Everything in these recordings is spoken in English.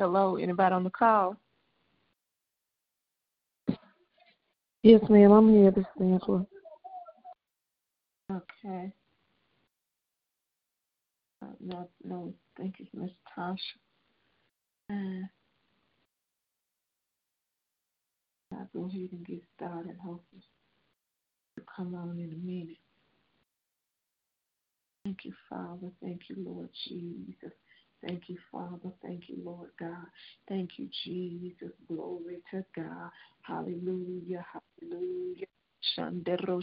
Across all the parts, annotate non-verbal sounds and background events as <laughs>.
Hello, anybody on the call? Yes, ma'am, I'm here. This is Angela. Okay. Uh, no, no, thank you, Miss Tasha. Uh, I'll go ahead and get started. Hopefully, will come on in a minute. Thank you, Father. Thank you, Lord Jesus. Thank you, Father. Thank you, Lord God. Thank you, Jesus. Glory to God. Hallelujah. Hallelujah. Shandero.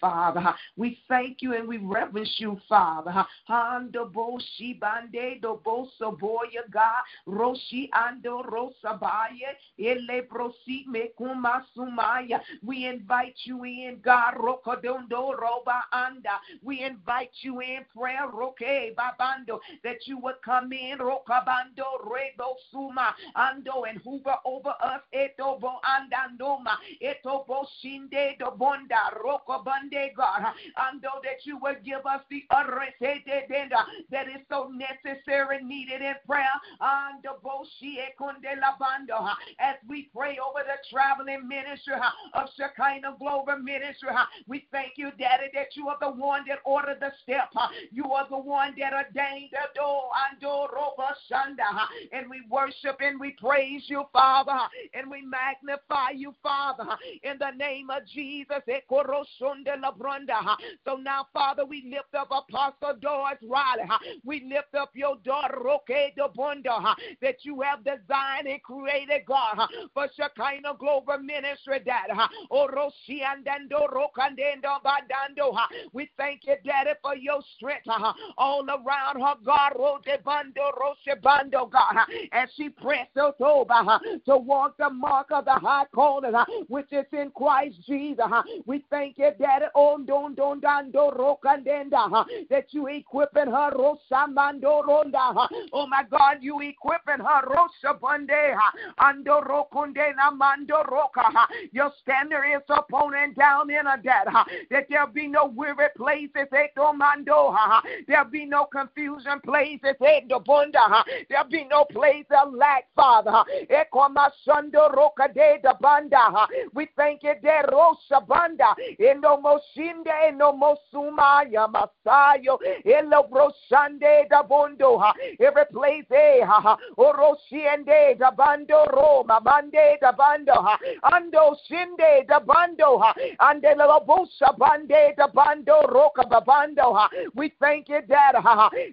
Father. We thank you and we reverence you, Father. Hando do roshi ando ele prosi me kuma sumaya. We invite you in, God. Rokodondo roba anda. We invite you in prayer, roke babando, that you would come in, rokabando rebo suma ando and hoover over us etobo andandoma etobo shinde do bonda rokobande God ando that you would give us the utterance eh, that is so necessary needed in prayer. Ekunde eh, labando as we pray over the traveling ministry of Shekinah Global Ministry we thank you daddy that you are the one that ordered the step you are the one that ordained the door and we worship and we praise you, Father, and we magnify you, Father, in the name of Jesus. Eh, So now, Father, we lift up Apostle Doris Riley. We lift up your daughter, Roque de Bunda, that you have designed and created, God, for Shekinah Global Ministry, Dad. Oh, we thank you, Daddy, for your strength all around her, God. God, as she presses over to walk the mark of the high calling which is in Christ Jesus. We thank you, Daddy, on don don dando rokandenda that you equipping her rosamando ronda. Oh my God, you equipping her rosa rosabande ando rokondena mando roka. Your standard is upon and down in a dead that there be no weary places, mando. There'll be no confusion places, there'll be no place of lack, Father. Ekomasando roka de banda. We thank you, De Rosa Banda, Endo Yamasayo, Elo Brosande, da every place, eh, Orosiende, da Bando, Roma, Mande, da Ando Sinde, da Bosa Bande, da Bando, Babando. We thank you, Dad.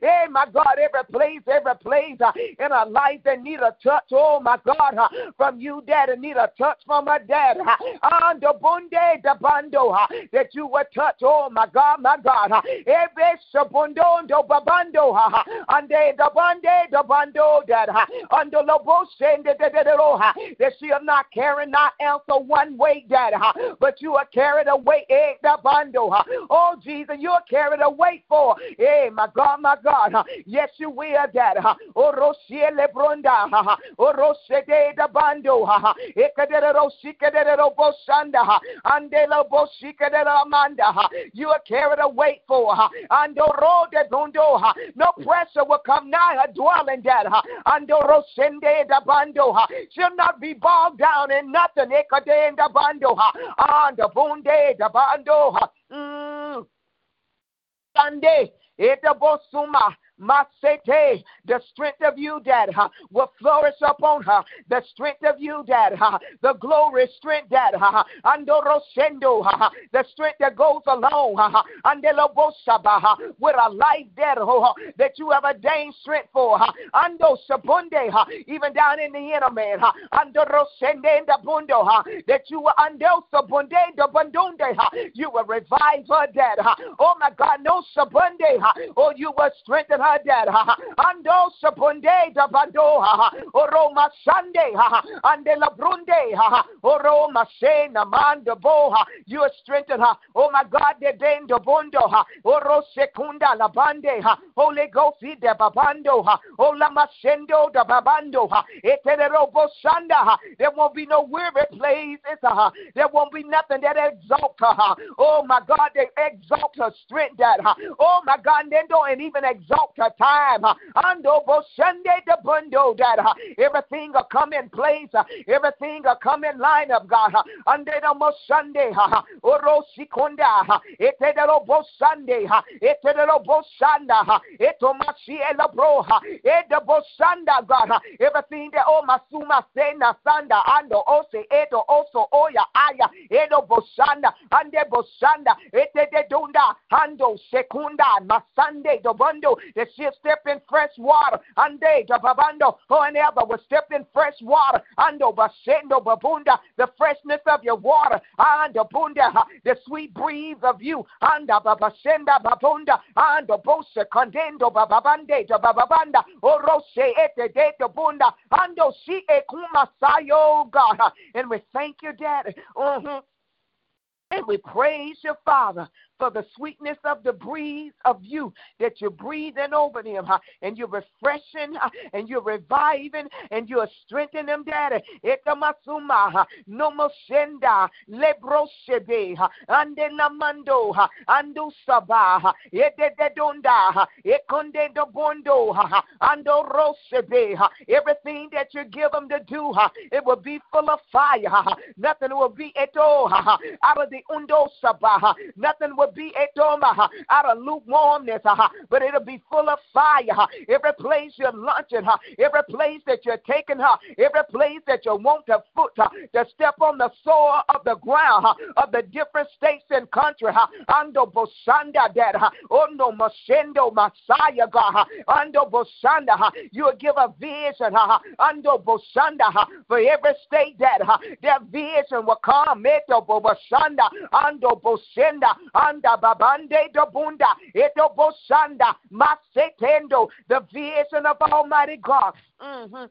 Hey, my God, every place, every place in a life that need a touch, oh my God, from you, Dad, and need a touch from my dad. On the bunde the bando that you would touch, oh my God, my God. Ebe sabundo babando ande the bande the bando that under lobo send that she are not carrying not answer one way, Dad, but you are carried away, eh, the bando. Oh Jesus, you are carried away for, eh, my God, my God. Yes, you will, Dad. Oh, Rosiele Brunda, Orosede da Bando, ha ha Ekadero Sikadero Bosanda, Andelo Bosikadera Amanda. You are carried away for uh, Ando Road Bundo. Uh, no pressure will come nigh her dwelling that uh, Ando Rosende da Bando. She'll not be bogged down in nothing. Ekade da Bando. Ando Bunde da Bando. Mm. Sunday. Eta Bosuma. Masete, the strength of you, Dad, huh, will flourish upon her. The strength of you, Dad, huh, the glory strength, Dad, huh, andorosendo, huh, the strength that goes along, huh, andelobosaba, huh, with a life, Dad, huh, that you have ordained strength for, huh, ando sabunde, huh, even down in the inner man, huh, andorosende the bundo, huh, that you will ando sabunde the bundunde, huh, you will revive her, Dad, huh, oh my God, no sabunde, huh, oh you will strengthen her you are strengthened oh my god de dendo bondo oro secunda la bande holy ghost de babando oh la masendo da babando etenero bosanda there won't be no weary places there won't be nothing that exalt her oh my god they exalt her strength that oh my god and even exalt her time. Uh, ando Boshende de Bundo that uh, everything will come in place, uh, everything will come in line of God. Ande no Moshande, Oro Sikunda, Etedero Bosande, Etedero Bosanda, Etomashi Elabro, Eda Bosanda, God, everything that oh Masuma Sena Sanda, Ando Ose, Edo Oso, Oya, Aya, Edo Bosanda, Ande Bosanda, Etede Dunda, Ando Sekunda, Masande, Dobondo, the ship step in fresh water, Ande, Dababando, oh, and step in fresh water, Ando Basendo Babunda, the freshness of your water, Ando Bunda, the sweet breeze of you, Anda Babasenda Babunda, Ando Bose, Condendo Bababande, Bababanda, Orose, Ete, De Bunda, Ando Si Ekuma Sayo, God, and we thank you, Daddy. Mm-hmm. And we praise your Father for the sweetness of the breeze of you that you're breathing over them, huh? and you're refreshing, huh? and you're reviving, and you're strengthening them, Daddy. Ekamasuma, no moshenda, lebroshebe, ande namando, andu sabah, edededonda, ekonde do bondo, ando roshebe. Everything that you give them to do, it will be full of fire. Nothing will be eto out of the undo sabah. Nothing will be etoma uh, out of lukewarmness, uh, but it'll be full of fire. Every place you're lunching, uh, every place that you're taking, every place that you want to foot to step on the soil of the ground of the different states and country. Ando bosanda that ondo mashendo Messiah God. Ando bosanda you'll give a vision. Ando bosanda for every state that that vision will come. Meto bosanda ando bosenda anda babande do bunda eto bosanda masetendo the vision of Almighty God. Mm-hmm.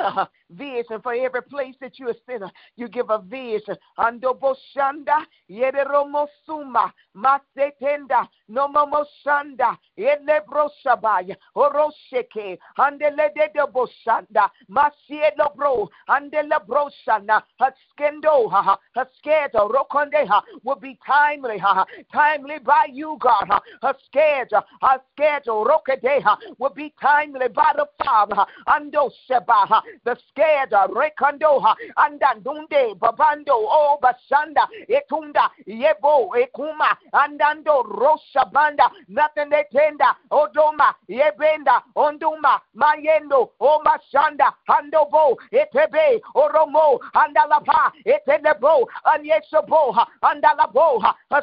<laughs> Vision for every place that you are sinner. You give a vision. Ando boshanda, yederomo suma, masetenda, no momoshanda, elebrosabaya, orosheke, andele de boshanda, masielo bro, andele broshana, haskendo, ha, hasketo, rokonde, ha, will be timely, ha, timely by you, God, ha, hasketo, hasketo, rokedeha, will be timely by the Father, ando seba, the scared rekandoha andandunde babando o basanda etunda yebo ekuma andando rosa banda nothing tenda odoma yebenda onduma mayendo o masanda andobo etebe oromo andalapa etelebo anyesabo andalabo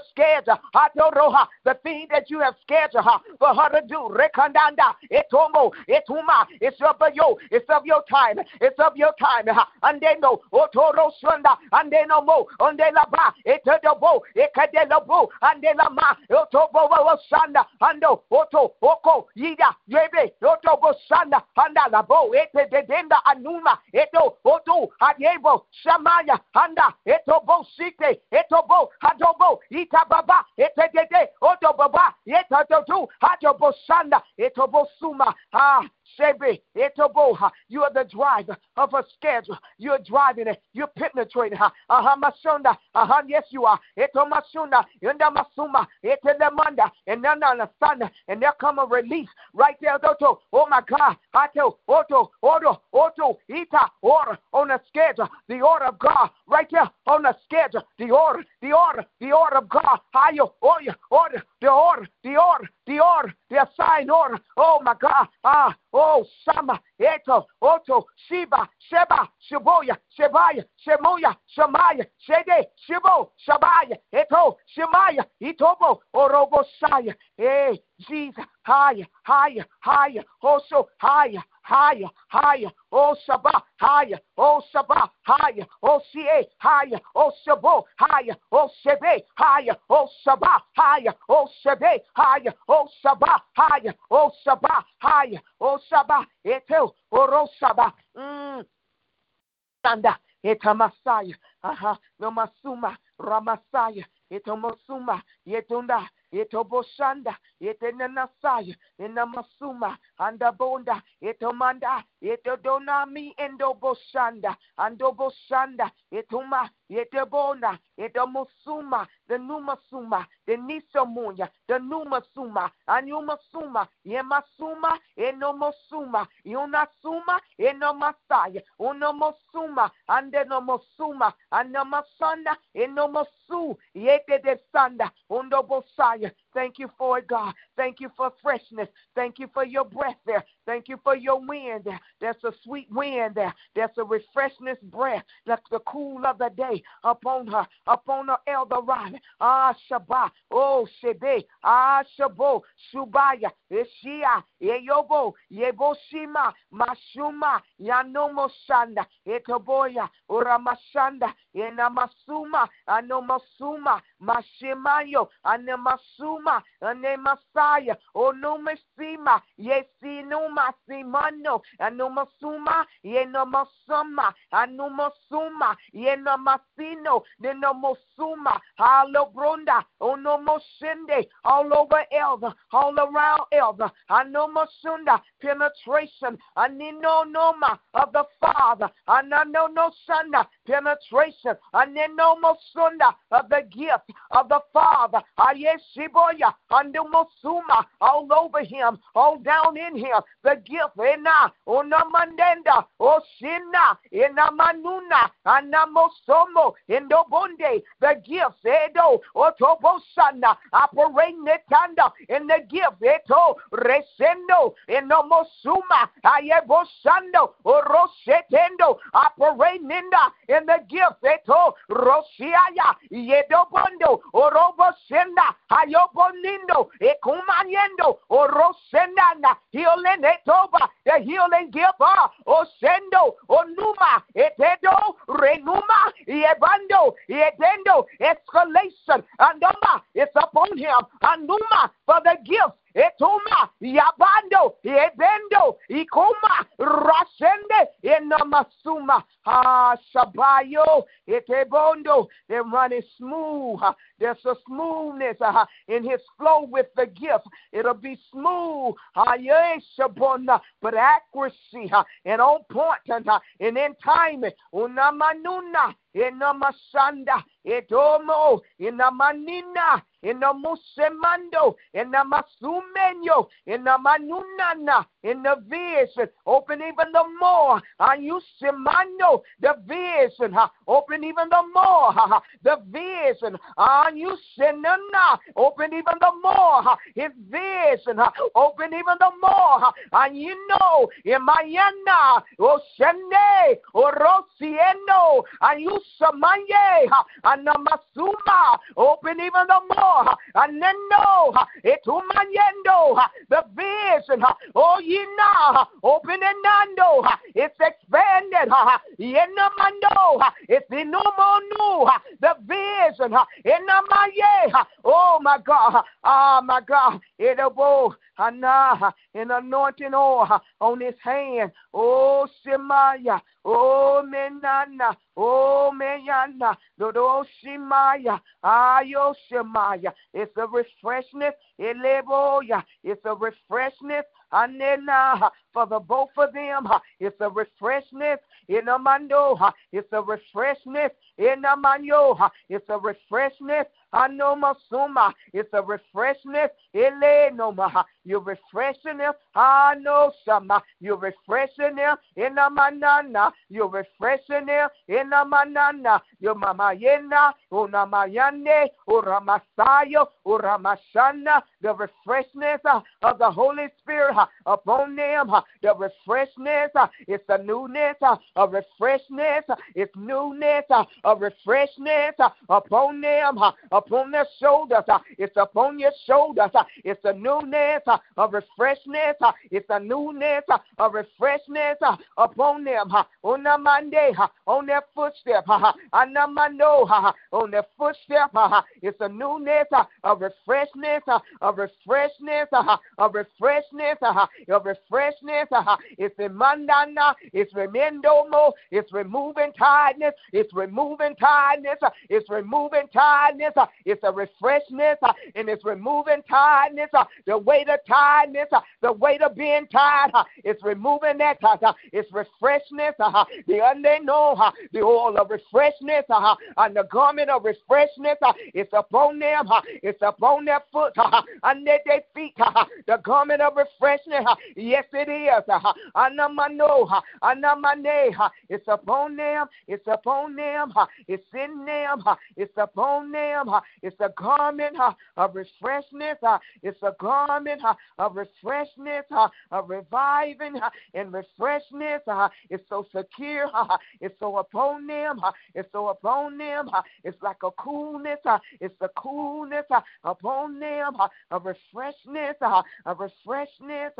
scared atoroha the thing that you have scared her for her to do rekandanda etomo etuma it's of your it's of your time it's of your time. Andeno, Otoro Sunda, Andeno Mo, Ondela Ba, Etedobo, Ekadelobo, Andela Ma, Otobo Sanda, Ando, Oto, Oko, Yida, Yebe, Otobo Sanda, Anda Labo, Ete Denda Anuma, Eto, Oto, Adiebo, Shamaya, Anda, Etobo Site, Etobo, Hadobo, Itababa, Ete Dede, Otobaba, Etodo, Hadobo Sanda, Etobo Suma, Ah, Shebe, Etoboha, you are the driver of a schedule. You're driving it. You're penetrating. Aha, Masunda. Aha, yes, you are. Eto Masunda. Yunda Masuma. And then on the sun. And there come a release right there. Toto. Oh my God. Ato. Oto. Oto. Oto. Ita. Order on the schedule. The order of God. Right there on the schedule. The order. The order. The order of God. Ayo. Oya. Order. The order. The order. The order. The assigned order. Oh my God. Ah. Oh, Sama, Eto, Oto, Shiba, Sheba, Shiboya, Shebaya, Shemoya, Shemaya, Shede, Shibo, Shabaya, Eto, Shemaya, Itobo, Orobo Saya. Hey, Jesus, higher, higher, higher, also higher, higher, higher, oh Shabbat, higher, oh Shabbat, higher, oh CA, higher, oh Shabo, higher, oh Shebe, higher, oh Shabbat, higher, oh Shebe, higher, oh Shabbat, higher, oh Shabbat, higher, oh Shabbat, etel, oh Shabbat, mm. Sanda, etamasaya, aha, no masuma, ramasaya, etomosuma, yetunda, etoboshanda etenanasaya enamasuma andabonda etomanda etodonami endoboshanda andoboshanda etuma Yetebona, Edomosuma, the Numasuma, the Nisomunya, the Numasuma, Anumasuma, Yemasuma, Enomosuma, Yonasuma, Enomasaya, Unomosuma, Andenomosuma, Anamasana, Enomosu, Yete de Sanda, Undobosaya. Thank you for it, God. Thank you for freshness. Thank you for your breath there. Thank you for your wind That's a sweet wind. There's a refreshness breath, like the cool of the day upon her, upon her elder Riley. Ah, Shabbat. Oh, Shebe. Ah, Shabo. Shubaya. Eshia. Eyobo. Yeboshima. Mashuma. Yanomo Shanda. Etoboya. Uramashanda. Enamasuma. Anomasuma. Mashimayo. Anemasuma. Anemasaya. Onomesima. Yesinuma. Simano. Anomasuma. Yenomasuma. Anomasuma. Yenomasino. Nenomosuma. Halobronda. Onomoshende. All over Elder. All around Elder. Anomasunda. Penetration. Anino noma of the Father. Anano no sunda. Penetration. Anino mosunda of the gift of the Father. Ayeshiboya. Andumosuma. All over him. All down in him. The gift. Eh, Ena. Onamandenda. Oh, Oshina. Oh, Enamanuna. Eh, Anamosomo. Indobonde. The gifts. Eh, Edo. Otobosana. Oh, Operating netanda. In the gift. Eto. Resendo. Enomosuma. Ayebosando. Oroshetendo. Operating in the, in the gift. Eh, Eto. Rosiaya. Yedobondo. Orobosenda. Ayobonindo. Ekumaniendo. Eh, Orosendana. Healing eh, etoba. The healing giver. Osendo. Onuma. Etedo. Renuma. Yebando. Yedendo. Escalation. Andoma. It's upon him. Anduma. For the gift. Etuma, Yabando, Ebendo, Ikoma, Rasende, Enamasuma, Ah, Shabayo, Etebondo, they're running smooth. There's a smoothness uh, in his flow with the gift. It'll be smooth, uh, but accuracy uh, and on point and, uh, and in timing. Unamanuna, Enamasanda, Edomo, Enamanina, Enamusemando, Enamasumenyo, Enamanunana, in the vision. Open even the more. Ayusimando, the vision. Open even the more. The vision. Ayusinana, open even the more. His vision. Open even the more. And you know, in Imayana, Oshende, oh, Orosieno, oh, eh, Ayusamaye, Anamasuma, open even the more. And then no, Etumayendo, oh, the vision. Oh, now, open and nando, it's expanded. Yenamando, it's in no more new. The vision, my Oh my God, oh my God, it'll Hana, an anointing oil on his hand. Oh, Shemaya. Oh, Menana. Oh, Meyana. Dodo oh, Shemaya. Ayo ah, Shemaya. It's a refreshness. Eleboya. It's a refreshness. Anena. For the both of them, it's a refreshness. In a mando, it's a refreshness. In a manyo, it's a refreshness. Anomasuma, it's a refreshness. Ele noma, you're refreshing them. Ano you're refreshing them. In a manana, you're refreshing them. In a manana, you're mama yena, unamayane, uramasayo, uramashana, the refreshness of the Holy Spirit upon them. The refreshness, it's a newness A refreshness. It's newness A refreshness upon them, upon their shoulders. uh, It's upon your shoulders. uh, It's the newness uh, of refreshness. uh, It's the newness uh, of refreshness uh, upon them. On the Monday, on their footstep. on their footstep. It's a newness of refreshness, of refreshness, of refreshness. your refreshness. It's mandana, it's remendomo, it's removing tiredness, it's removing tiredness, it's removing tiredness, it's a refreshness, uh, and it's removing tiredness, uh, the weight of tiredness, uh, the weight of being tired, uh, it's removing that, uh, uh it's refreshness, uh, the unknown, uh, the oil of refreshness, uh, and the garment of refreshness, uh, it's upon them, uh, it's upon their foot, uh, under their feet, uh, the garment of refreshment, uh, yes it is, uh, anamano, uh, anamane, uh, it's upon them, it's upon them, uh, it's in them, uh, it's upon them, uh, it's a garment of refreshment, uh, it's a garment of refreshment, uh, of reviving and refreshment, uh, it's so secure, it's so upon them, it's so upon them, it's like a coolness, it's the coolness upon them, a refreshness, a refreshness,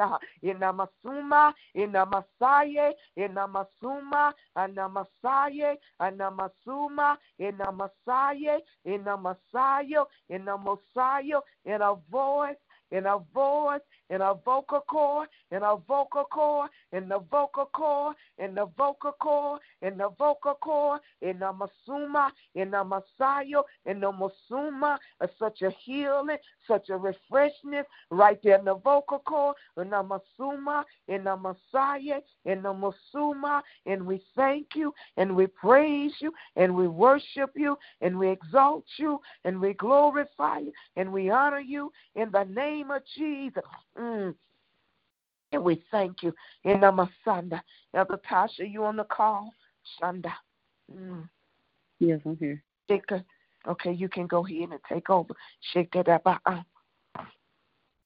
in the Masuma, in the Messiah, in the Masuma, and the Messiah, and the Masuma, in the Messiah, in the Messiah, in the Messiah, in a voice, in a voice, in a vocal cord, in a vocal cord, in the vocal cord, in the vocal cord, in the vocal cord, in the masuma, in the messiah, in the masuma, such a healing, such a refreshment right there in the vocal cord, in the masuma, in the messiah, in the masuma, and we thank you and we praise you and we worship you and we exalt you and we glorify you and we honor you in the name of Jesus. Mm. And we thank you. In the Masanda. Elder Tasha, you on the call? Shanda. Mm. Yes, I'm here. Shika. Okay, you can go ahead and take over.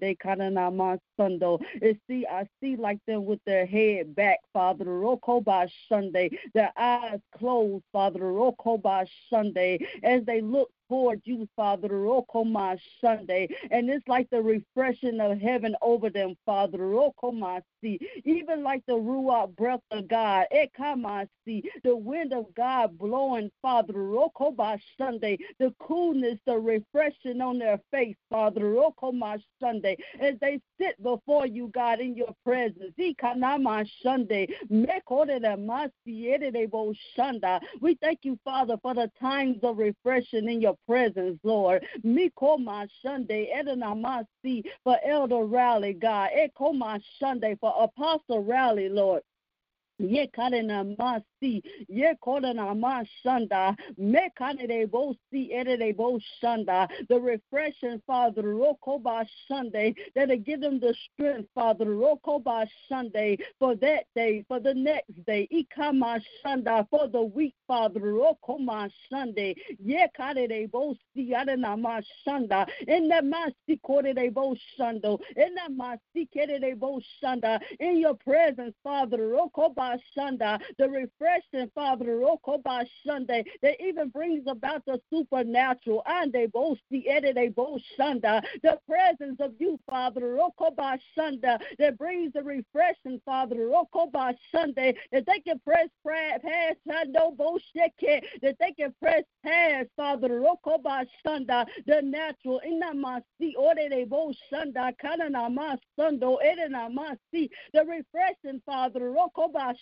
Sunday, Kananama Sundo. See, I see like them with their head back, Father, Rokoba Sunday, their eyes closed, Father, Rokoba Sunday, as they look toward you, Father, Rokoma Sunday. And it's like the refreshing of heaven over them, Father, Rokoma Even like the Ruach breath of God, Ekamasi, the wind of God blowing, Father, Rokoma Sunday. The coolness, the refreshing on their face, Father, Rokoma Sunday. As they sit before you, God, in your presence. Ikanama Sunday. We thank you, Father, for the times of refreshing in your presence, Lord. Mikoma Sunday, Edenamasi for Elder Rally, God. Ekoma Sunday for Apostle Rally, Lord. Ye masi, ye korena masanda, me kanere bosi erere shanda. The refreshing, Father, rokoba Sunday, that'll give them the strength, Father, rokoba Sunday, for that day, for the next day, ikama shanda, for the week, Father, rokoma Sunday, ye karere bosi arena masanda, in the masi korere boshando, in the masi kerere boshanda, in your presence, Father, rokoba Shanda, the refreshing, Father, Rokoba Sunday, that even brings about the supernatural. And they both see it, they both Shanda, the presence of you, Father, Rokoba that brings the refreshing, Father, Rokoba Sunday, that they can press past Shando Bosheke, that they can press past, Father, Shanda, the natural, Inamasi, Ore Bo Shanda, Kananama Sundo, the refreshing, Father, Rokoba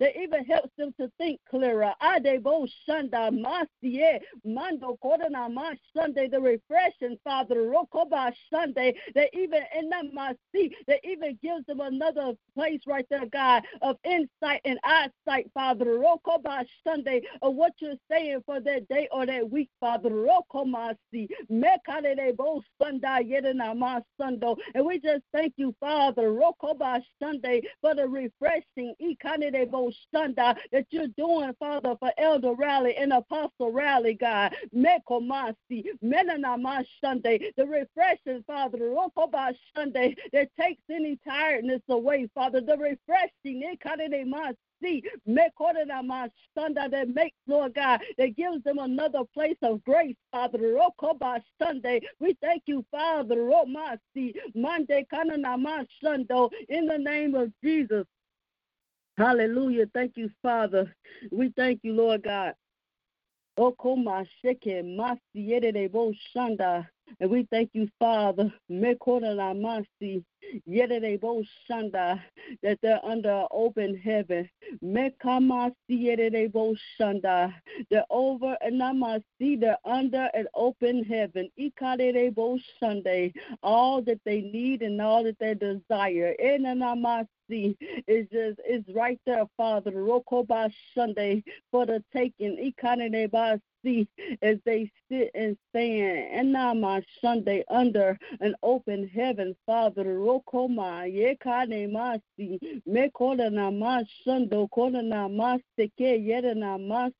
that even helps them to think clearer. Adebo Shanda Masie eh? Mando Korana Ma Sunday, the refreshing Father Rokoba Sunday that even in that Masi that even gives them another place right there, God, of insight and eyesight, Father Rokoba Sunday of what you're saying for that day or that week, Father Rokomasi Mekarebo Sunday Yedana Ma. And we just thank you, Father Rokoba Sunday, for the refreshing that you're doing, Father, for Elder Rally and Apostle Rally, God. Mekomasi, Menanama Sunday, the refreshing, Father, Rokoba Sunday, that takes any tiredness away, Father, the refreshing, see Sunday that makes, Lord God, that gives them another place of grace, Father. Rokoba Sunday. We thank you, Father. Romasi Monday Kananama Sunday in the name of Jesus. Hallelujah. Thank you, Father. We thank you, Lord God. And we thank you, Father, Mekonalamasi, both Shanda, that they're under open heaven. Mekamasi Yedebo Shanda, they're over and Namasi, they're under an open heaven. Ikadebo Sunday, all that they need and all that they desire. Enanamasi is just is right there, Father. Rokoba Sunday for the taking. Ikanebasi see as they sit and stand and now my Sunday under an open heaven, Father. Rokoma, Yekane Masi, Mekona Namasundo, Kona Namaseke, Yeda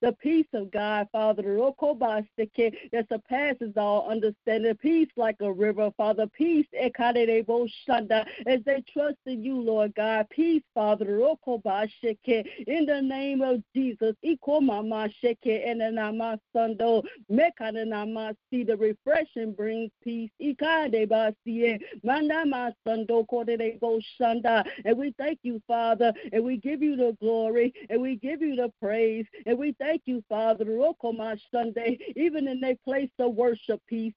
the peace of God, Father, that surpasses all understanding, peace like a river, Father, peace eh, as they trust in you, Lord God, peace, Father, in the name of Jesus, see the refreshing brings peace, and we thank you, Father, and we give you the glory, and we give you the praise, and we thank you, Father, Rokoma Sunday, even in their place of worship, peace.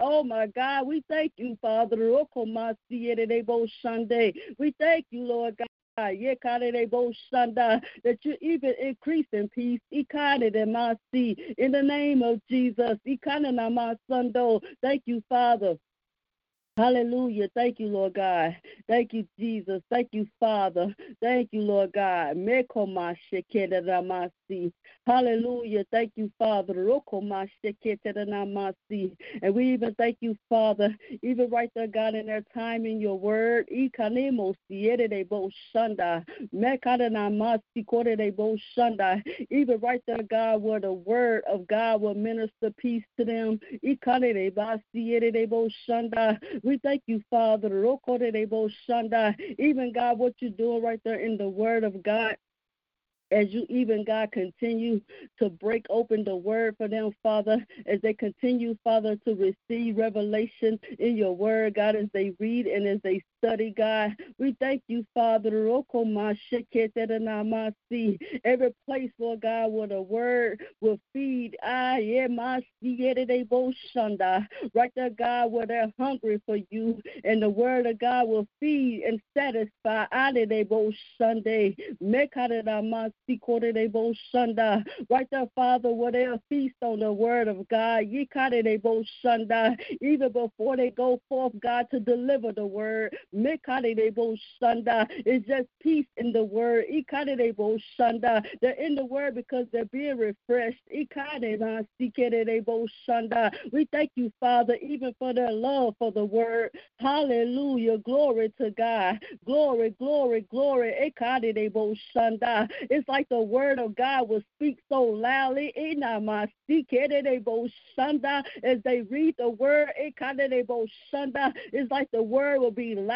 Oh my God, we thank you, Father, Rokoma Sunday. We thank you, Lord God. That you even increase in peace. In the name of Jesus. Thank you, Father. Hallelujah. Thank you, Lord God. Thank you, Jesus. Thank you, Father. Thank you, Lord God. Hallelujah. Thank you, Father. And we even thank you, Father, even right there, God, in their time in your word. Even right there, God, where the word of God will minister peace to them. We thank you, Father. Even God, what you're doing right there in the Word of God as you even, God, continue to break open the word for them, Father, as they continue, Father, to receive revelation in your word, God, as they read and as they study, God. We thank you, Father. Every place, Lord God, where the word will feed. Ah, shunda. Right there, God, where they're hungry for you, and the word of God will feed and satisfy. Ah, Sunday. Right there, Father, where they'll feast on the word of God. Even before they go forth, God, to deliver the word. It's just peace in the word. They're in the word because they're being refreshed. We thank you, Father, even for their love for the word. Hallelujah. Glory to God. Glory, glory, glory. It's like the word of God will speak so loudly. As they read the word, it's like the word will be loud.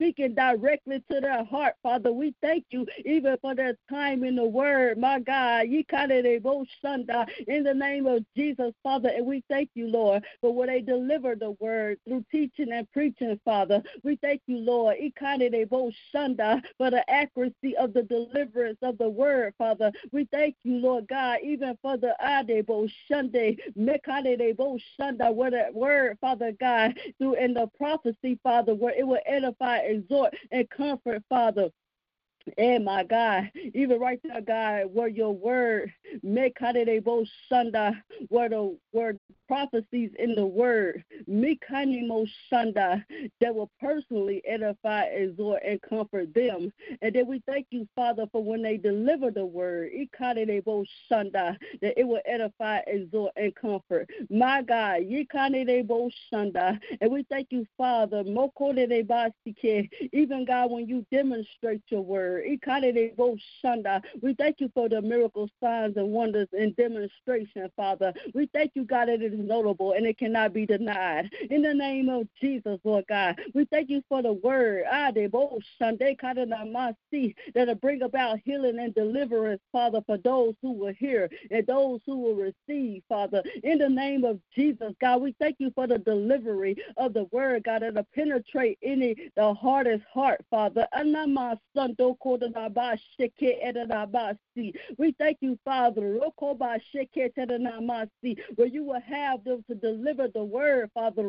speaking directly to their heart, Father. We thank you even for their time in the word, my God. Uh, in the name of Jesus, Father, and we thank you, Lord, for when they deliver the word through teaching and preaching, Father. We thank you, Lord, shunda uh, for the accuracy of the deliverance of the word, Father. We thank you, Lord God, even for the Adebo Sunday, Mekadebo Shanda, where the word, Father God, through in the prophecy, Father, where it will edify, exhort, and comfort, Father. And my God, even right there, God, where your word, make both Shanda, where the word prophecies in the word, Mikanimo Shanda, that will personally edify, exhort, and comfort them. And then we thank you, Father, for when they deliver the word, Shanda, that it will edify, exhort, and comfort. My God, Shanda. And we thank you, Father, even God, when you demonstrate your word. We thank you for the miracle signs and wonders and demonstration, Father. We thank you, God, that it is notable and it cannot be denied. In the name of Jesus, Lord God, we thank you for the word ah, that'll bring about healing and deliverance, Father, for those who will hear and those who will receive, Father. In the name of Jesus, God, we thank you for the delivery of the word, God, that'll penetrate any the hardest heart, Father. Ah, we thank you, Father, where you will have them to deliver the word, Father,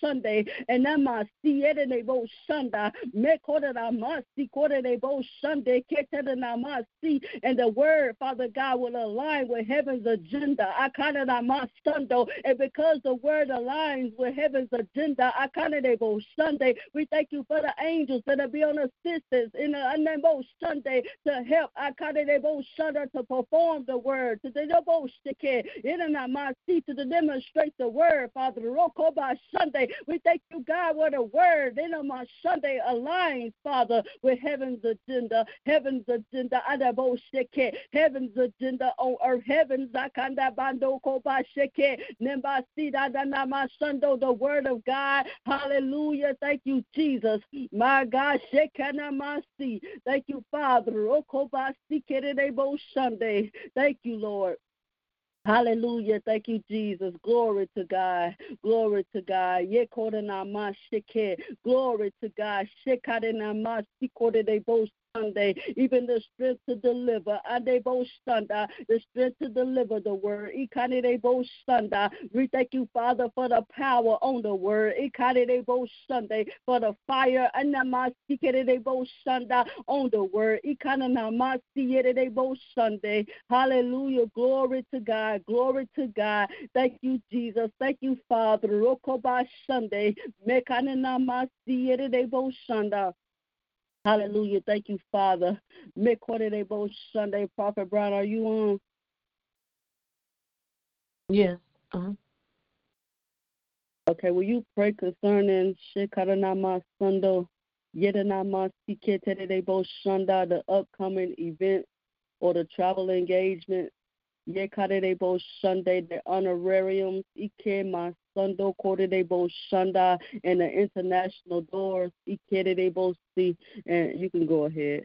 Sunday, and Namasi Edenebo Shanda, Mekodanamasi, Kodanebo Sunday, Ketanamasi, and the word, Father God, will align with heaven's agenda. Akananamasundo, and because the word aligns with heaven's agenda, Akananebo Sunday, we thank you for the angels that will be on assistance in the Anebo Sunday to help Akadebo Shudder to perform the word, to the Nebo Shike, in my seat to demonstrate the word, Father. Rokoba Sunday. We thank you, God, what a word in on my Sunday aligns, Father, with heaven's agenda. Heaven's agenda, Adabo Shike, heaven's agenda on earth, heaven's Akanda Bando Koba Sheke, Shike, Nembasida Danama Sundo, the word of God. Hallelujah. Thank you, Jesus. My God, Shekana Masi. Thank you, Father. Rokoba Sikerebo Sunday. Thank you, Lord. Hallelujah. Thank you, Jesus. Glory to God. Glory to God. Glory to God. Sunday, even the strength to deliver, Adebo Shanda, the strength to deliver the word, Ikanebo Shanda. We thank you, Father, for the power on the word, Ikanebo Sunday, for the fire, Anamasikebo Shanda on the word, Ikanamasiebo Sunday. Hallelujah. Glory to God. Glory to God. Thank you, Jesus. Thank you, Father. Rokoba Sunday. Mekanamasiebo Shanda. Hallelujah. Thank you, Father. Mikwadebo Sunday. Prophet Brown, are you on? Yes. Uh-huh. Okay, will you pray concerning Shekaranama Sundo, Yedanama Siketerebo Shanda, the upcoming event or the travel engagement? Yekarebo Sunday, the honorariums, Ike Masando Korebo Shanda, and the international doors, Ikerebo See, and you can go ahead.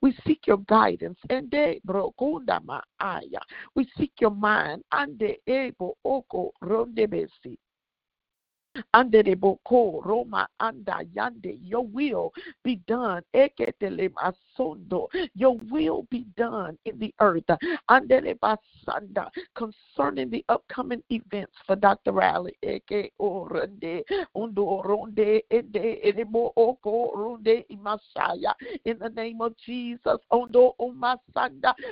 We seek your guidance. And de brokunda maaya. We seek your mind. Ande ebo oko rondebesi. Andere boko Roma anda yande. Your will be done. Eketele masondo. Your will be done in the earth. Andere basanda concerning the upcoming events for Dr. Riley. In the name of Jesus.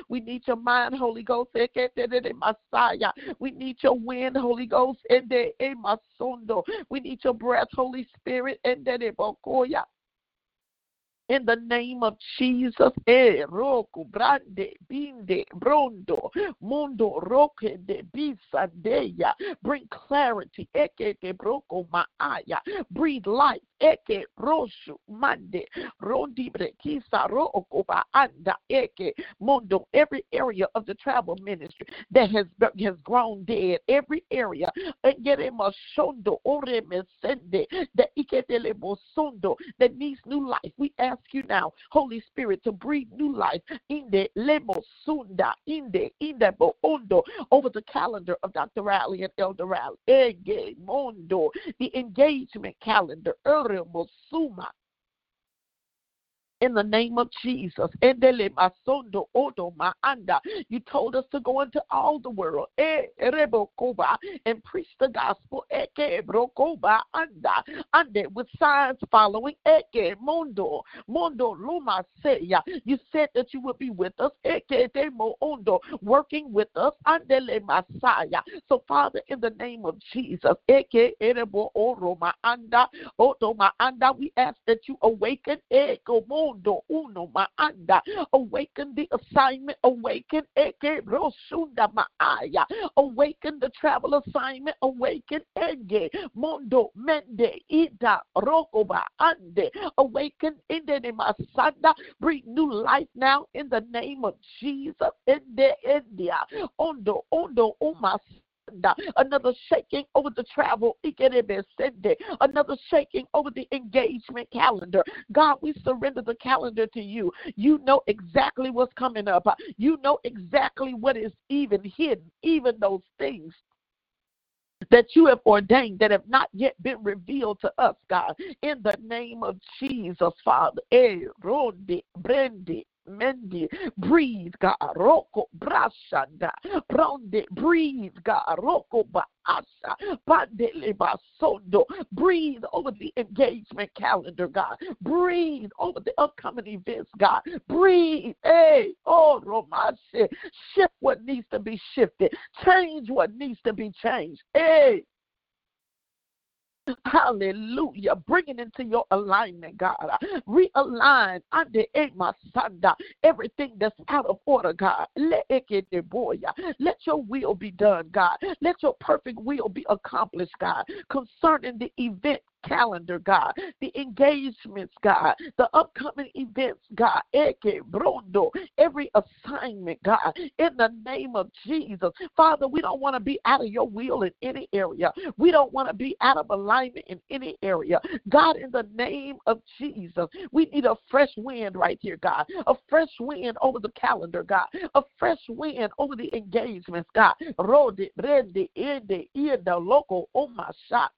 We need your mind, Holy Ghost. We need your wind, Holy Ghost. We need your breath, Holy Spirit. In the name of Jesus. E roku brande binde brondo mundo roke de bisadeya. Bring clarity. Eke de broko maaya. Breathe life. Eke roshu mande ro anda eke mondo. Every area of the travel ministry that has has grown dead. Every area. That needs new life. We ask you now, Holy Spirit, to breathe new life in the in the in the boondo over the calendar of Dr. And Elder the engagement calendar. Mosuma in the name of Jesus. You told us to go into all the world. And preach the gospel. With signs following. Mondo, Mondo Luma You said that you would be with us, working with us. So, Father, in the name of Jesus, we ask that you awaken mundo uno maanda. Awaken the assignment. Awaken eke rosunda maaya. Awaken the travel assignment. Awaken enge mondo mende ida rokoba ande. Awaken in the name of Sanda. Breathe new life now in the name of Jesus. In the India. Ondo ondo umas another shaking over the travel, another shaking over the engagement calendar. God, we surrender the calendar to you. You know exactly what's coming up, you know exactly what is even hidden, even those things that you have ordained that have not yet been revealed to us, God. In the name of Jesus, Father. Eh, Mendi, breathe, God, Roko Brashanda, Bronde, breathe, God, Roko Baasha, Pandele Basondo, breathe over the engagement calendar, God, breathe over the upcoming events, God, breathe, hey, oh, Romashe, shift what needs to be shifted, change what needs to be changed, hey, Hallelujah. Bring it into your alignment, God. Realign under Sanda everything that's out of order, God. Let it get the boy. Let your will be done, God. Let your perfect will be accomplished, God, concerning the event calendar, God, the engagements, God, the upcoming events, God, every assignment, God, in the name of Jesus. Father, we don't want to be out of your will in any area. We don't want to be out of alignment in any area. God, in the name of Jesus, we need a fresh wind right here, God, a fresh wind over the calendar, God, a fresh wind over the engagements, God. Rode, Brende, Ende, Enda, local, oh my shot.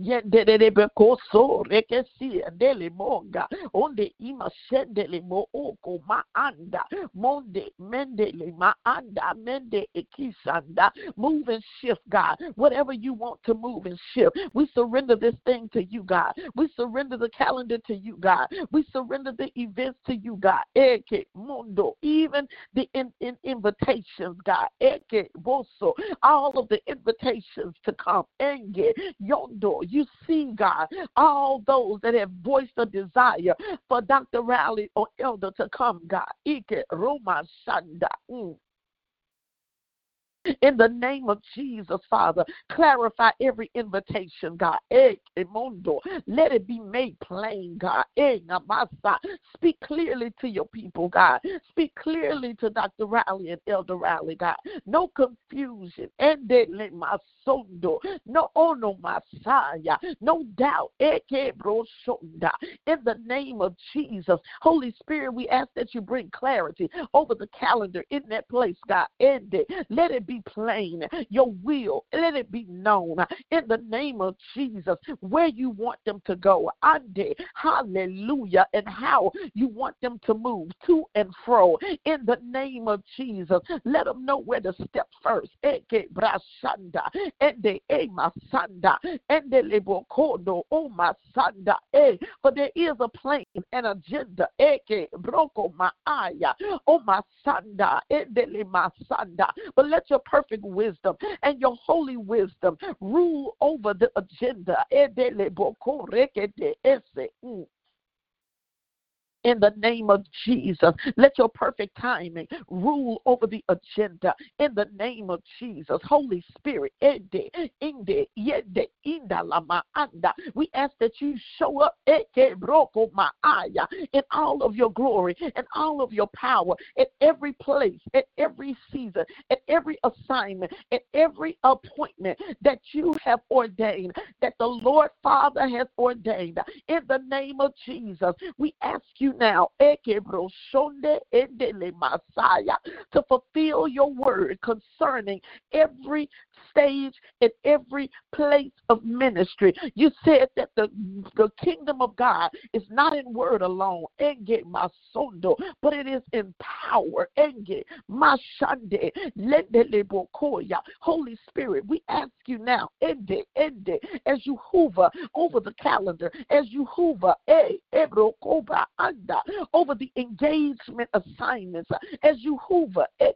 Yendelebe koso rekesi dele monga onde ima shendele mo oko ma anda monde mendele ma anda mende ekisanda. Move and shift God. Whatever you want to move and shift we surrender this thing to you God. We surrender the calendar to you God. We surrender the events to you God. Eke mundo. Even the in, in invitations God. Eke boso. All of the invitations to come. Enge yondo you see, God, all those that have voiced a desire for Dr. Riley or Elder to come, God. Ike Roma Shanda. Mm in the name of Jesus, Father. Clarify every invitation, God. Eh, let it be made plain, God. Eh, Speak clearly to your people, God. Speak clearly to Dr. Riley and Elder Riley, God. No confusion. And let my soul No oh, ono Messiah. No doubt. Eh, in the name of Jesus. Holy Spirit, we ask that you bring clarity over the calendar in that place, God. End it. Let it be plain. Your will, let it be known in the name of Jesus where you want them to go. Ande, hallelujah, and how you want them to move to and fro in the name of Jesus. Let them know where to step first. Eke brashanda, ende e masanda, ende lebokodo o masanda. Eh, for there is a plan and agenda. Eke broko maaya, o masanda, ende le masanda. But let your perfect wisdom and your holy wisdom rule over the agenda. In the name of Jesus. Let your perfect timing rule over the agenda in the name of Jesus. Holy Spirit, we ask that you show up in all of your glory and all of your power in every place, at every season, at every assignment, at every appointment that you have ordained, that the Lord Father has ordained. In the name of Jesus, we ask you now to fulfill your word concerning every stage and every place of ministry. You said that the, the kingdom of God is not in word alone, but it is in power. Holy Spirit, we ask you now, as you hover over the calendar, as you hover, eh, hoover anda over the engagement assignments, as you hoover as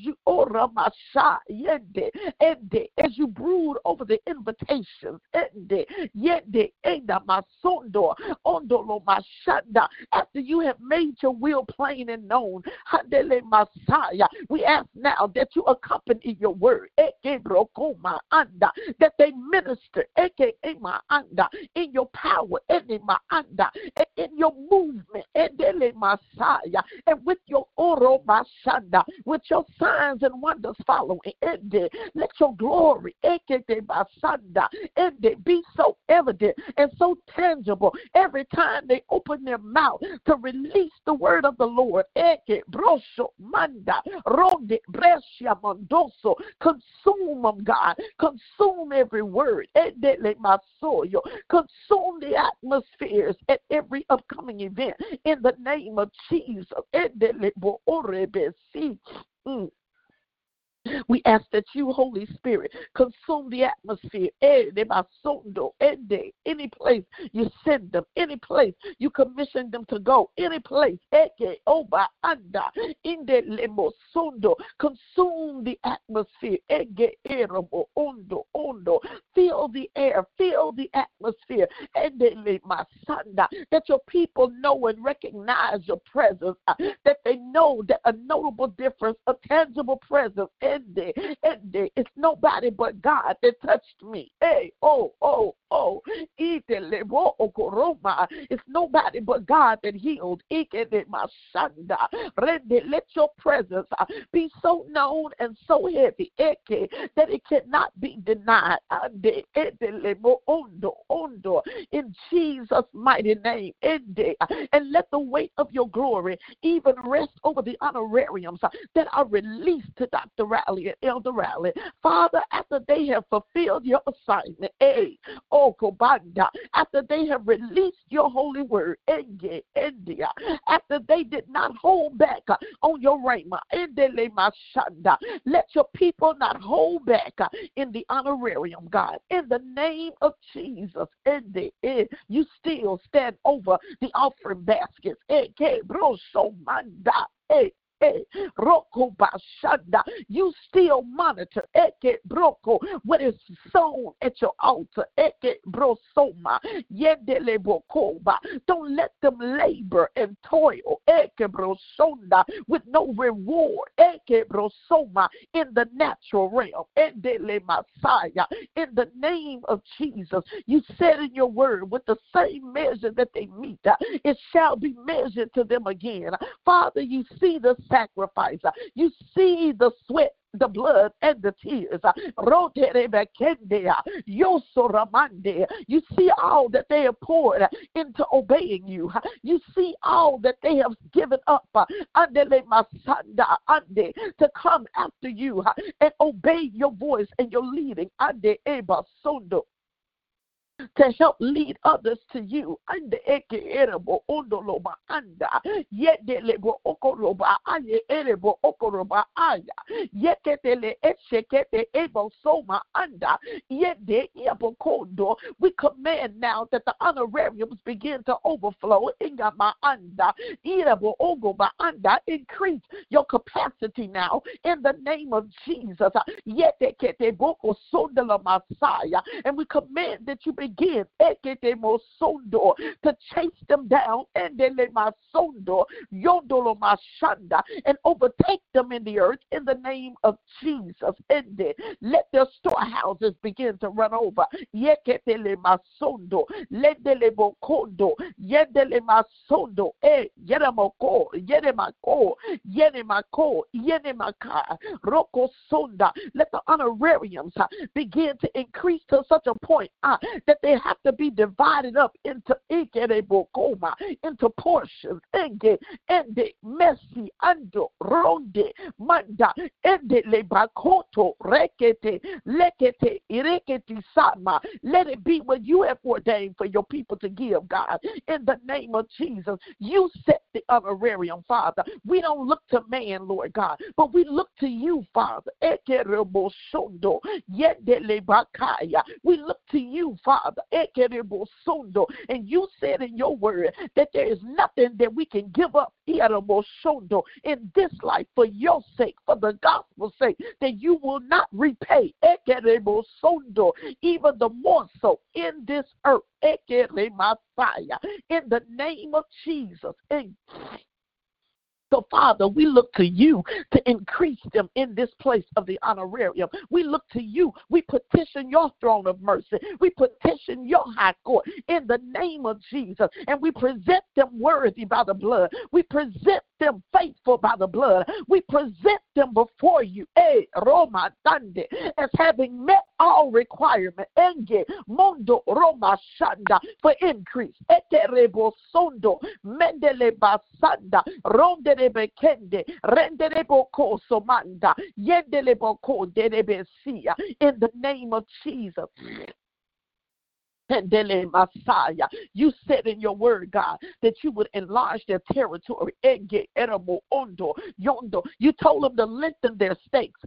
you oh, ora ende, as you brood over the invitations, after you have made your will plain and known, we ask now that you accompany your word, that they minister, in your power, anda, in your movement, masaya, and with your oro mashanda, with your signs and wonders following, let your glory be so evident and so tangible every time they open their mouth to release the word of the Lord. Brosho Manda, Ronde Brescia Mondoso, consume them, God. Consume every word. Consume the atmospheres at every upcoming event. In the name of Jesus. We ask that you, Holy Spirit, consume the atmosphere. Eh, eh any place you send them, any place you commission them to go, any place. Eh, e o oh, baanda, in the limo sundo. Consume the atmosphere. Eh, fill the air, fill the atmosphere. That your people know and recognize your presence, uh, that they know that a notable difference, a tangible presence it's nobody but God that touched me. Hey, oh, oh, oh. It's nobody but God that healed. Let your presence uh, be so known and so heavy that it cannot be denied. In Jesus' mighty name. And let the weight of your glory even rest over the honorariums uh, that are released to Dr. And Elder Raleigh. Father, after they have fulfilled your assignment, A, O oh, Kobanda, after they have released your holy word, Enge, India, after they did not hold back on your rhema, let your people not hold back in the honorarium, God. In the name of Jesus, Ende, eh, you still stand over the offering baskets. Eke, eh, Broso, Manda, you still monitor Eke Broko what is sown at your altar. Eke Brosoma Yendele Bokoba. Don't let them labor and toil Eke Brosonda with no reward. Eke Brosoma in the natural realm. Endele Messiah. In the name of Jesus. You said in your word with the same measure that they meet, it shall be measured to them again. Father, you see the sacrifice. You see the sweat the blood and the tears. You see all that they have poured into obeying you. You see all that they have given up to come after you and obey your voice and your leading to help lead others to you. Ande eke erebo ondoloba anda. Yedelebo okoroba aye erebo okoroba aya. Yeketele eshekete ebo soma anda. Yede yabokondo. We command now that the honorariums begin to overflow. Ingama anda. Irebo ogoba anda. Increase your capacity now in the name of Jesus. Yete kete boko sondela Messiah. And we command that you be begin to chase them down and and overtake them in the earth in the name of Jesus. And Let their storehouses begin to run over. Yeketele masondo, lendele bokondo, yendele masondo, eh, yeremako, yeremako, yenemako, yenemaka, roko sonda. Let the honorariums uh, begin to increase to such a point uh, that they have to be divided up into ikerebokoma, into portions. Enge, ende, mesi, ando, ronde, manda, ende lebakoto, rekete, lekete, irekete sama. Let it be what you have ordained for your people to give, God. In the name of Jesus, you set the honorarium, Father. We don't look to man, Lord God, but we look to you, Father. We look to you, Father. And you said in your word that there is nothing that we can give up in this life for your sake, for the gospel's sake, that you will not repay. Even the more so in this earth. In the name of Jesus. So, Father, we look to you to increase them in this place of the honorarium. We look to you. We petition your throne of mercy. We petition your high court in the name of Jesus. And we present them worthy by the blood. We present them faithful by the blood. We present them before you, eh, Roma Dande, as having met all requirement, enge, mondo Roma Shanda, for increase, eterebo sondo, mendele basanda, kende, ko derebe in the name of Jesus. Messiah. You said in your word, God, that you would enlarge their territory. You told them to lengthen their stakes.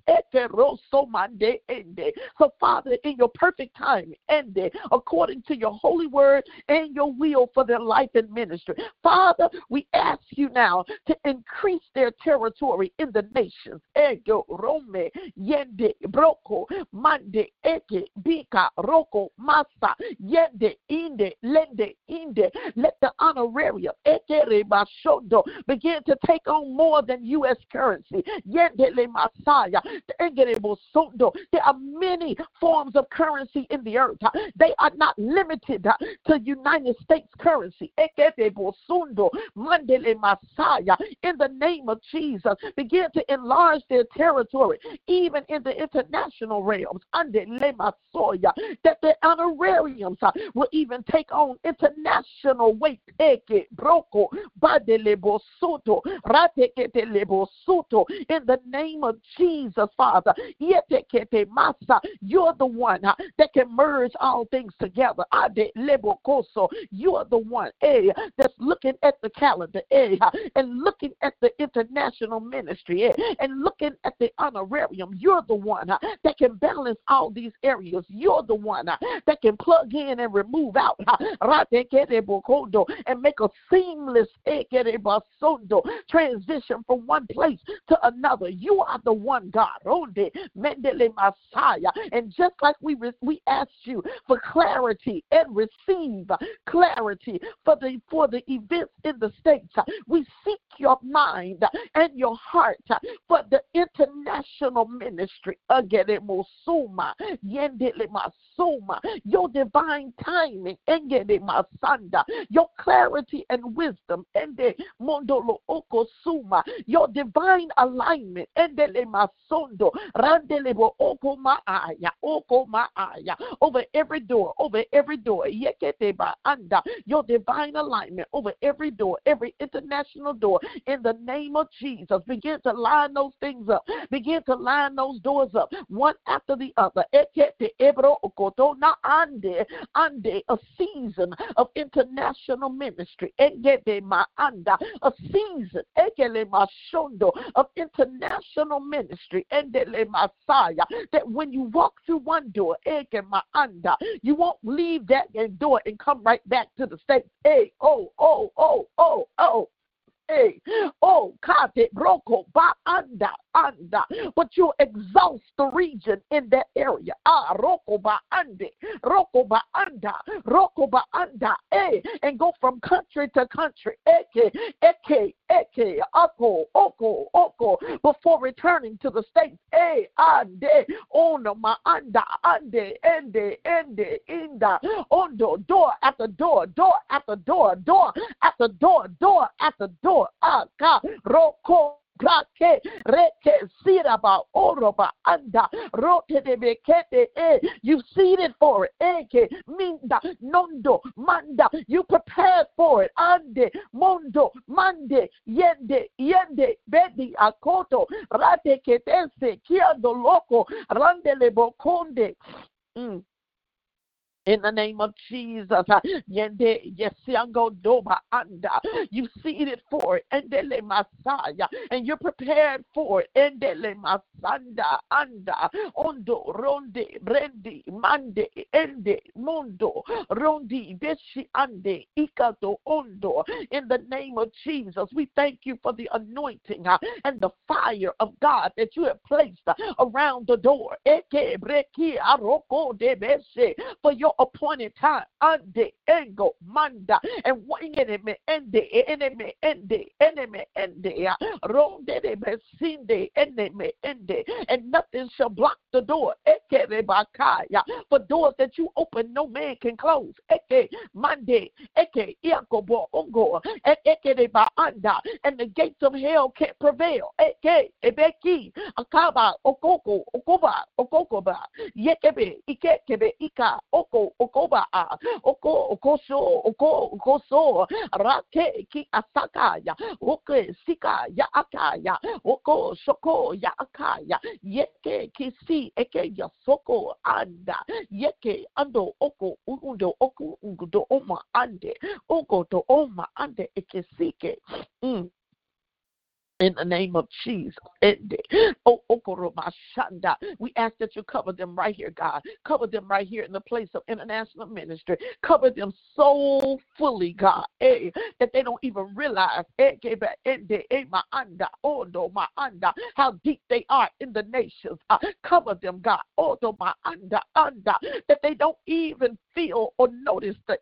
So, Father, in your perfect time, according to your holy word and your will for their life and ministry, Father, we ask you now to increase their territory in the nations. Rome, Yende, Broko, Mande, Eke, Bika, Roko, Masa, Yende, Inde, Lende, Inde. Let the honorarium begin to take on more than U.S. currency. Yende le Messiah. There are many forms of currency in the earth. They are not limited to United States currency. Messiah. In the name of Jesus, begin to enlarge their territory, even in the international realms. That the honorariums will even take on international weight. In the name of Jesus, Father. You're the one that can merge all things together. You're the one eh, that's looking at the calendar eh, and looking at the international ministry eh, and looking at the honorarium. You're the one that can balance all these areas. You're the one that can plug in and remove out <laughs> and make a seamless transition from one place to another. You are the one God. And just like we we asked you for clarity and receive clarity for the for the events in the states, we seek your mind and your heart for the international ministry. Again, your divine timing, and get masanda, your clarity and wisdom, Ende Mondolo Oko Suma, your divine alignment, Endele Masondo, Randelebo Oko Maaya, Oko Maaya, over every door, over every door, your divine alignment over every door, every international door, in the name of Jesus. Begin to line those things up, begin to line those doors up, one after the other ande, a season of international ministry. Egede maanda, a season egele mashondo of international ministry. Endele Messiah. That when you walk through one door, ege maanda, you won't leave that door and come right back to the States. Hey, oh, oh, oh, oh, oh. Oh, kate broko ba anda anda. But you exhaust the region in that area. Ah, roko ba ande, roko ba anda, roko ba anda. Hey, and go from country to country. Eke, eke, eke, oko, oko, oko. Before returning to the states. Hey, ande, ono ma anda, ande, ende, ende, inda, ondo, door after door, door after door, door after door, door after door. Aka, roko, Plake, reke, siraba, oroba, anda, rote de bekete, eh. You seeded for it. Eke, minda, nondo, manda. You prepared for it. Ande, mondo, mande, yende, yende, bedi, akoto, rate, ketense, kiando loco, randele boconde. Mm in the name of Jesus. You seeded for it. Endele Messiah. And you're prepared for it. Endele Masanda anda. Ondo ronde brendi mande ende mundo rondi beshi ande ikato ondo. In the name of Jesus, we thank you for the anointing uh, and the fire of God that you have placed uh, around the door. For your appointed time. Ande, ego, manda, and one enemy, ende, enemy, ende, enemy, ende, uh, ronde de besinde, enemy, ende, and nothing shall block the door. For doors that you open, no man can close. Anda, and the gates of hell can't prevail. Eke, ebeki, akaba, okoko, okoba, okokoba, yekebe, ikekebe, ika, oko, okoba. Oko okoso oko okoso. Rake ki asakaya kisi eke ya soko anda yeke ando oko undo oko undo oma ande oko to oma ande eke sike mm in the name of Jesus. Oh, we ask that you cover them right here, God. Cover them right here in the place of international ministry. Cover them so fully, God, eh, that they don't even realize eh, how deep they are in the nations. Uh, cover them, God, that they don't even feel or notice the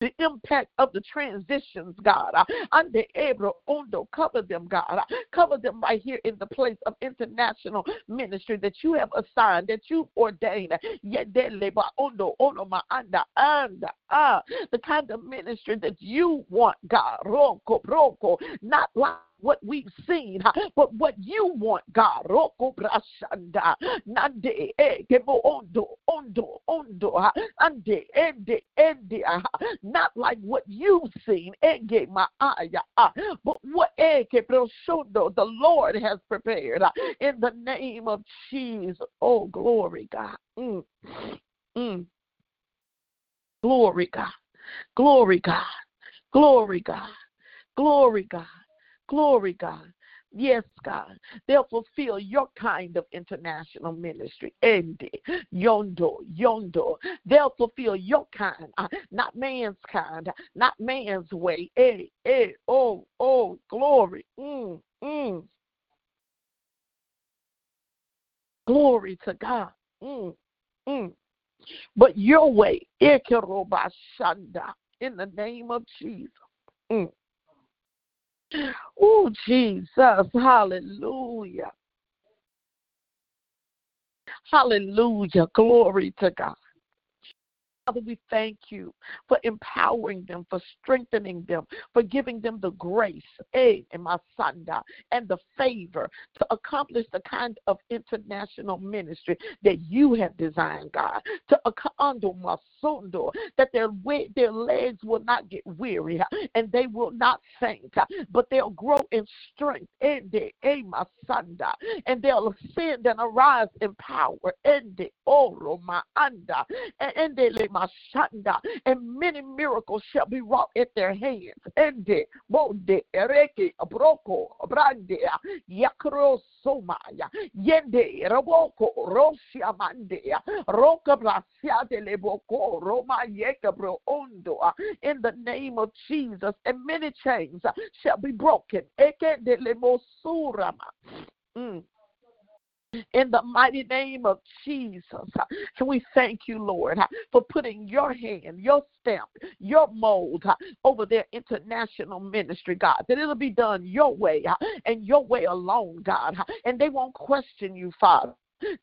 the impact of the transitions, God. Uh, Under Abra Ondo, cover them, God. Uh, cover them right here in the place of international ministry that you have assigned, that you ordained. Uh, Anda, Ah, the kind of ministry that you want, God. Not like what we've seen, but what you want, God. Roko brashanda, not like what you've seen, maaya, but what eke proshondo the Lord has prepared in the name of Jesus. Oh, glory, God. Mm. Mm. Glory, God. Glory, God. Glory, God. Glory, God. Glory, God. Yes, God. They'll fulfill your kind of international ministry. Endi, yondo, yondo. They'll fulfill your kind, uh, not man's kind, not man's way. Eh, eh, oh, oh, glory. Mm, mm. Glory to God. Mm, mm. But your way, in the name of Jesus. Mm. Oh, Jesus. Hallelujah. Hallelujah. Glory to God. Father, we thank you for empowering them, for strengthening them, for giving them the grace, eh, and my son, and the favor to accomplish the kind of international ministry that you have designed, God. To under my that their their legs will not get weary and they will not faint, but they'll grow in strength. And eh, my son, and they'll ascend and arise in power. And oh, my anda, and and many miracles shall be wrought at their hands. Ende, bonde, ereke, broko, brande, yakro somaya, yende, rosia roka brasia de leboko, roma yekabro in the name of Jesus, and many chains shall be broken. Eke de lemosurama. Mm in the mighty name of Jesus. And we thank you, Lord, for putting your hand, your stamp, your mold over their international ministry, God, that it'll be done your way and your way alone, God. And they won't question you, Father.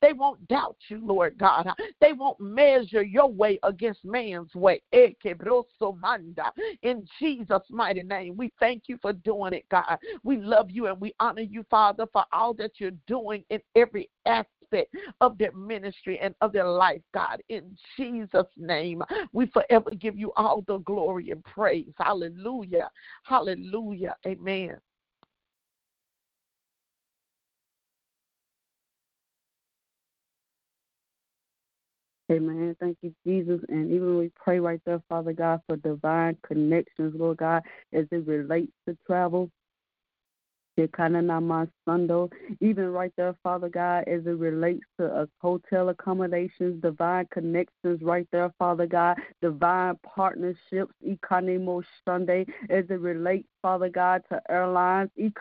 They won't doubt you, Lord God. They won't measure your way against man's way. In Jesus' mighty name, we thank you for doing it, God. We love you and we honor you, Father, for all that you're doing in every aspect of their ministry and of their life, God. In Jesus' name, we forever give you all the glory and praise. Hallelujah. Hallelujah. Amen. Amen. Thank you, Jesus. And even we pray right there, Father God, for divine connections, Lord God, as it relates to travel. Even right there, Father God, as it relates to hotel accommodations, divine connections right there, Father God, divine partnerships, Sunday, as it relates, Father God, to airlines, We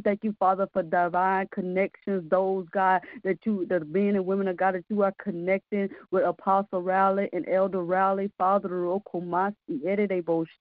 thank you, Father, for divine connections, those, God, that you, the men and women of God, that you are connecting with Apostle Rowley and Elder Rowley, Father, Rokomasi,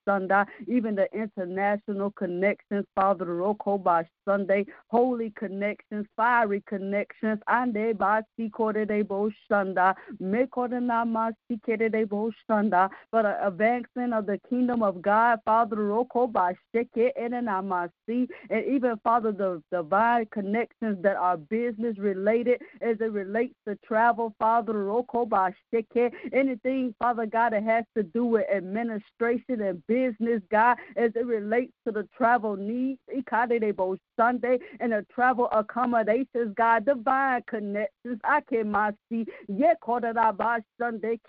Sunday, even the international connections, Father Roko by Sunday, holy connections, fiery connections, ande ba sikore de bo shanda, mekore na ma sikere de bo shanda, for the advancement of the kingdom of God, Father Roko by sheke enenamasi, and even Father the divine connections that are business related as it relates to travel, Father Roko sheke, anything, Father God, that has to do with administration and business, God, as it relates to the travel needs, Sunday, and the travel accommodations, God, divine connections. I can see. Sunday,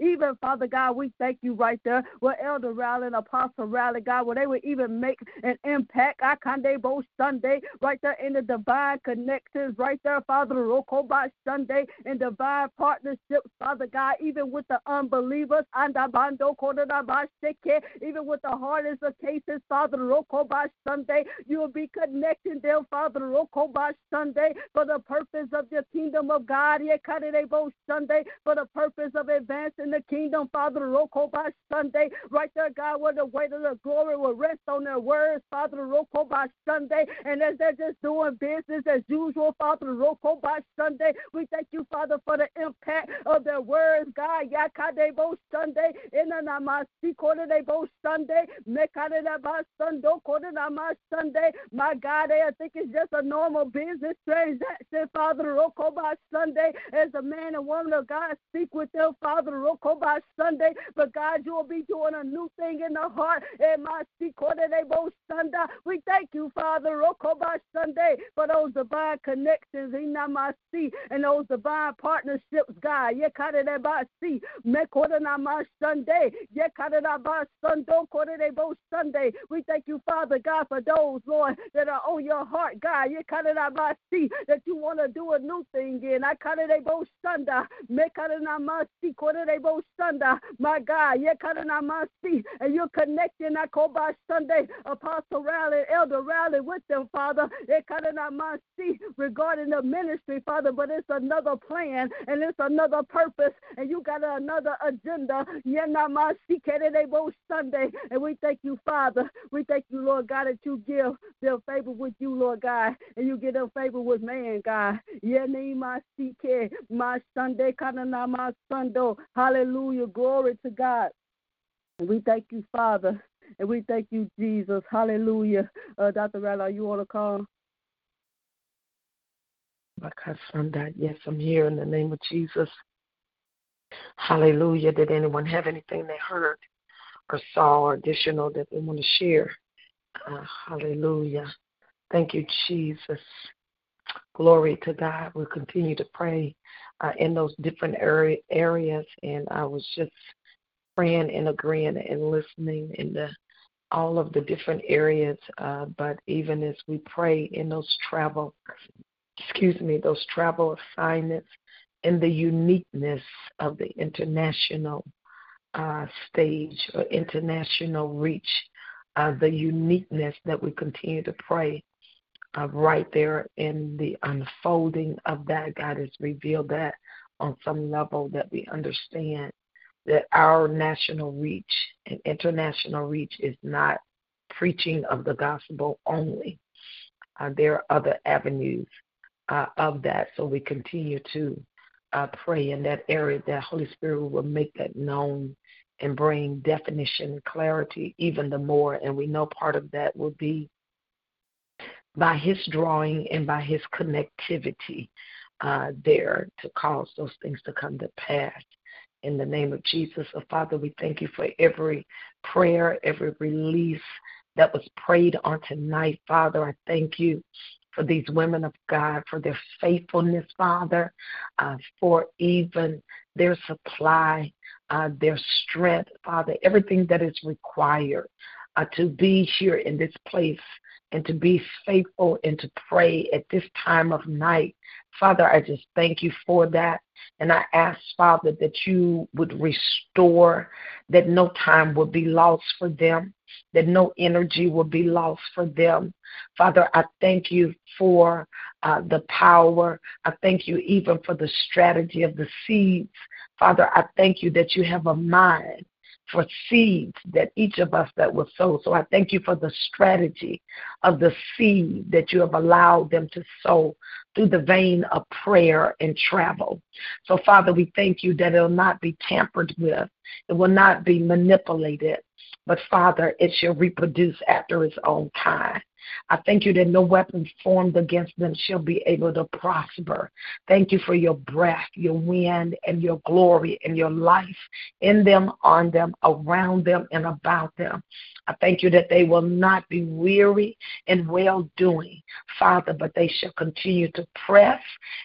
even Father God, we thank you right there where Elder Rally and Apostle Rally, God, where they would even make an impact. I they both Sunday, right there in the divine connections, right there, Father Roko by Sunday, in divine partnerships, Father God, even with the unbelievers, and even with the hardest of cases, Father Roko by Sunday. You will be connecting them, Father Roko by Sunday, for the purpose of the kingdom of God. Sunday, for the purpose of advancing the kingdom, Father Roko by Sunday. Right there, God, where the weight of the glory will rest on their words, Father Roko by Sunday. And as they're just doing business as usual, Father Roko by Sunday, we thank you, Father, for the impact of their words, God. Yakadebo Sunday, in the Namasi Kodebo Sunday, Sunday. My God, I think it's just a normal business transaction, Father Rokoba Sunday. As a man and woman of God speak with them, Father Rokoba Sunday. But God, you will be doing a new thing in the heart. We thank you, Father Sunday, for those divine connections and those divine partnerships, God. Sunday, Sunday. We thank you, Father God, for those, Lord, that are on your heart, God. That you want to do a new thing in. I Sunday. My God, and you're connecting. By Sunday, Apostle Rally, Elder Rally with them, Father. Regarding the ministry, Father, but it's another plan and it's another purpose, and you got another agenda. Sunday, and we thank you, Father. We thank you, Lord God, that you give them favor with you, Lord God, and you give them favor with man, God. My Sunday, my Sundo. Hallelujah. Glory to God. We thank you, Father. And we thank you, Jesus. Hallelujah. Uh, Dr. Rally, you want to call? Yes, I'm here in the name of Jesus. Hallelujah. Did anyone have anything they heard? or saw or additional that they want to share. Uh, hallelujah. Thank you, Jesus. Glory to God. We'll continue to pray uh, in those different area, areas. And I was just praying and agreeing and listening in the all of the different areas. Uh, but even as we pray in those travel, excuse me, those travel assignments and the uniqueness of the international uh, stage or international reach, uh, the uniqueness that we continue to pray uh, right there in the unfolding of that. God has revealed that on some level that we understand that our national reach and international reach is not preaching of the gospel only. Uh, there are other avenues uh, of that, so we continue to uh, pray in that area that Holy Spirit will make that known and bring definition and clarity even the more. And we know part of that will be by His drawing and by His connectivity uh, there to cause those things to come to pass. In the name of Jesus, so Father, we thank you for every prayer, every release that was prayed on tonight. Father, I thank you for these women of God, for their faithfulness, Father, uh, for even their supply, uh, their strength, Father, everything that is required uh, to be here in this place and to be faithful and to pray at this time of night. Father, I just thank you for that. And I ask, Father, that you would restore, that no time would be lost for them, that no energy will be lost for them. Father, I thank you for uh, the power. I thank you even for the strategy of the seeds. Father, I thank you that you have a mind for seeds that each of us that will sow. So I thank you for the strategy of the seed that you have allowed them to sow through the vein of prayer and travel. So Father, we thank you that it will not be tampered with. It will not be manipulated. But Father, it shall reproduce after its own kind. I thank you that no weapon formed against them shall be able to prosper. Thank you for your breath, your wind, and your glory and your life in them, on them, around them, and about them. I thank you that they will not be weary in well doing, Father, but they shall continue to press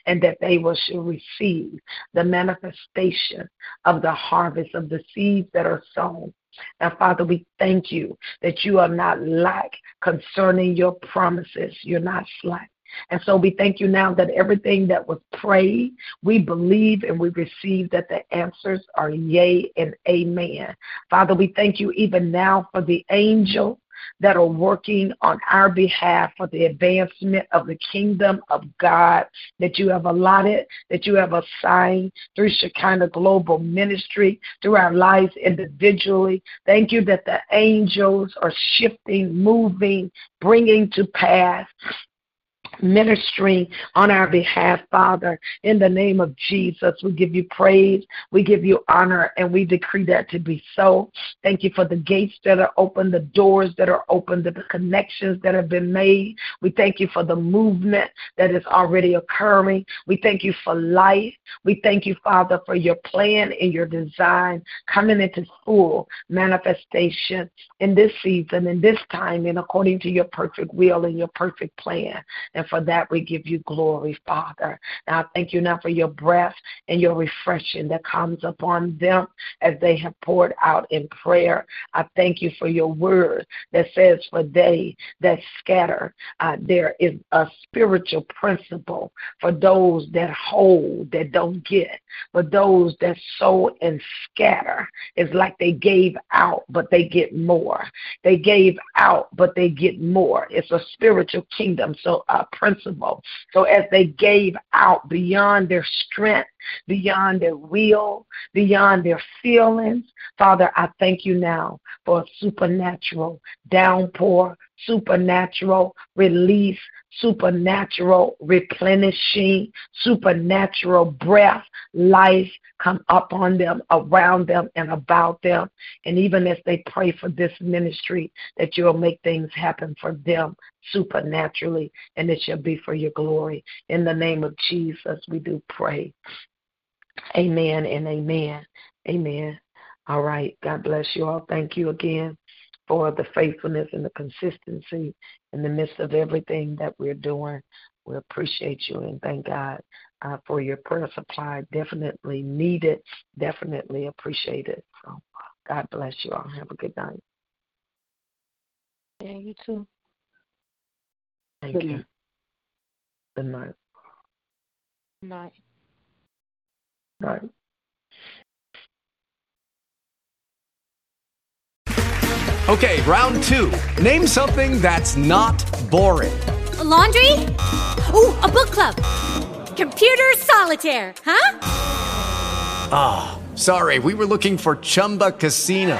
and that they will shall receive the manifestation of the harvest of the seeds that are sown now, Father, we thank you that you are not lack concerning your promises. You're not slack. And so we thank you now that everything that was prayed, we believe and we receive that the answers are yea and amen. Father, we thank you even now for the angel that are working on our behalf for the advancement of the kingdom of God that you have allotted, that you have assigned through Shekinah Global Ministry, through our lives individually. Thank you that the angels are shifting, moving, bringing to pass ministering on our behalf, Father. In the name of Jesus, we give you praise, we give you honor, and we decree that to be so. Thank you for the gates that are open, the doors that are open, the connections that have been made. We thank you for the movement that is already occurring. We thank you for life. We thank you, Father, for your plan and your design coming into full manifestation in this season, in this time, and according to your perfect will and your perfect plan. And for that, we give you glory, Father. Now, I thank you now for your breath and your refreshing that comes upon them as they have poured out in prayer. I thank you for your word that says, For they that scatter, uh, there is a spiritual principle for those that hold, that don't get, but those that sow and scatter. It's like they gave out, but they get more. They gave out, but they get more. It's a spiritual kingdom. So, uh, principle. So as they gave out beyond their strength, beyond their will, beyond their feelings, Father, I thank you now for a supernatural downpour, supernatural release, supernatural replenishing, supernatural breath, life come up on them, around them, and about them. And even as they pray for this ministry, that you'll make things happen for them supernaturally, and it shall be for your glory. In the name of Jesus, we do pray. Amen and amen. Amen. All right. God bless you all. Thank you again for the faithfulness and the consistency in the midst of everything that we're doing. We appreciate you and thank God uh, for your prayer supply. Definitely needed, definitely appreciated. So God bless you all. Have a good night. Yeah, you too. Thank Good you. night. Good night. Night. Night. Okay, round two. Name something that's not boring. A laundry? Ooh, a book club. Computer solitaire, huh? Ah, sorry, we were looking for Chumba Casino.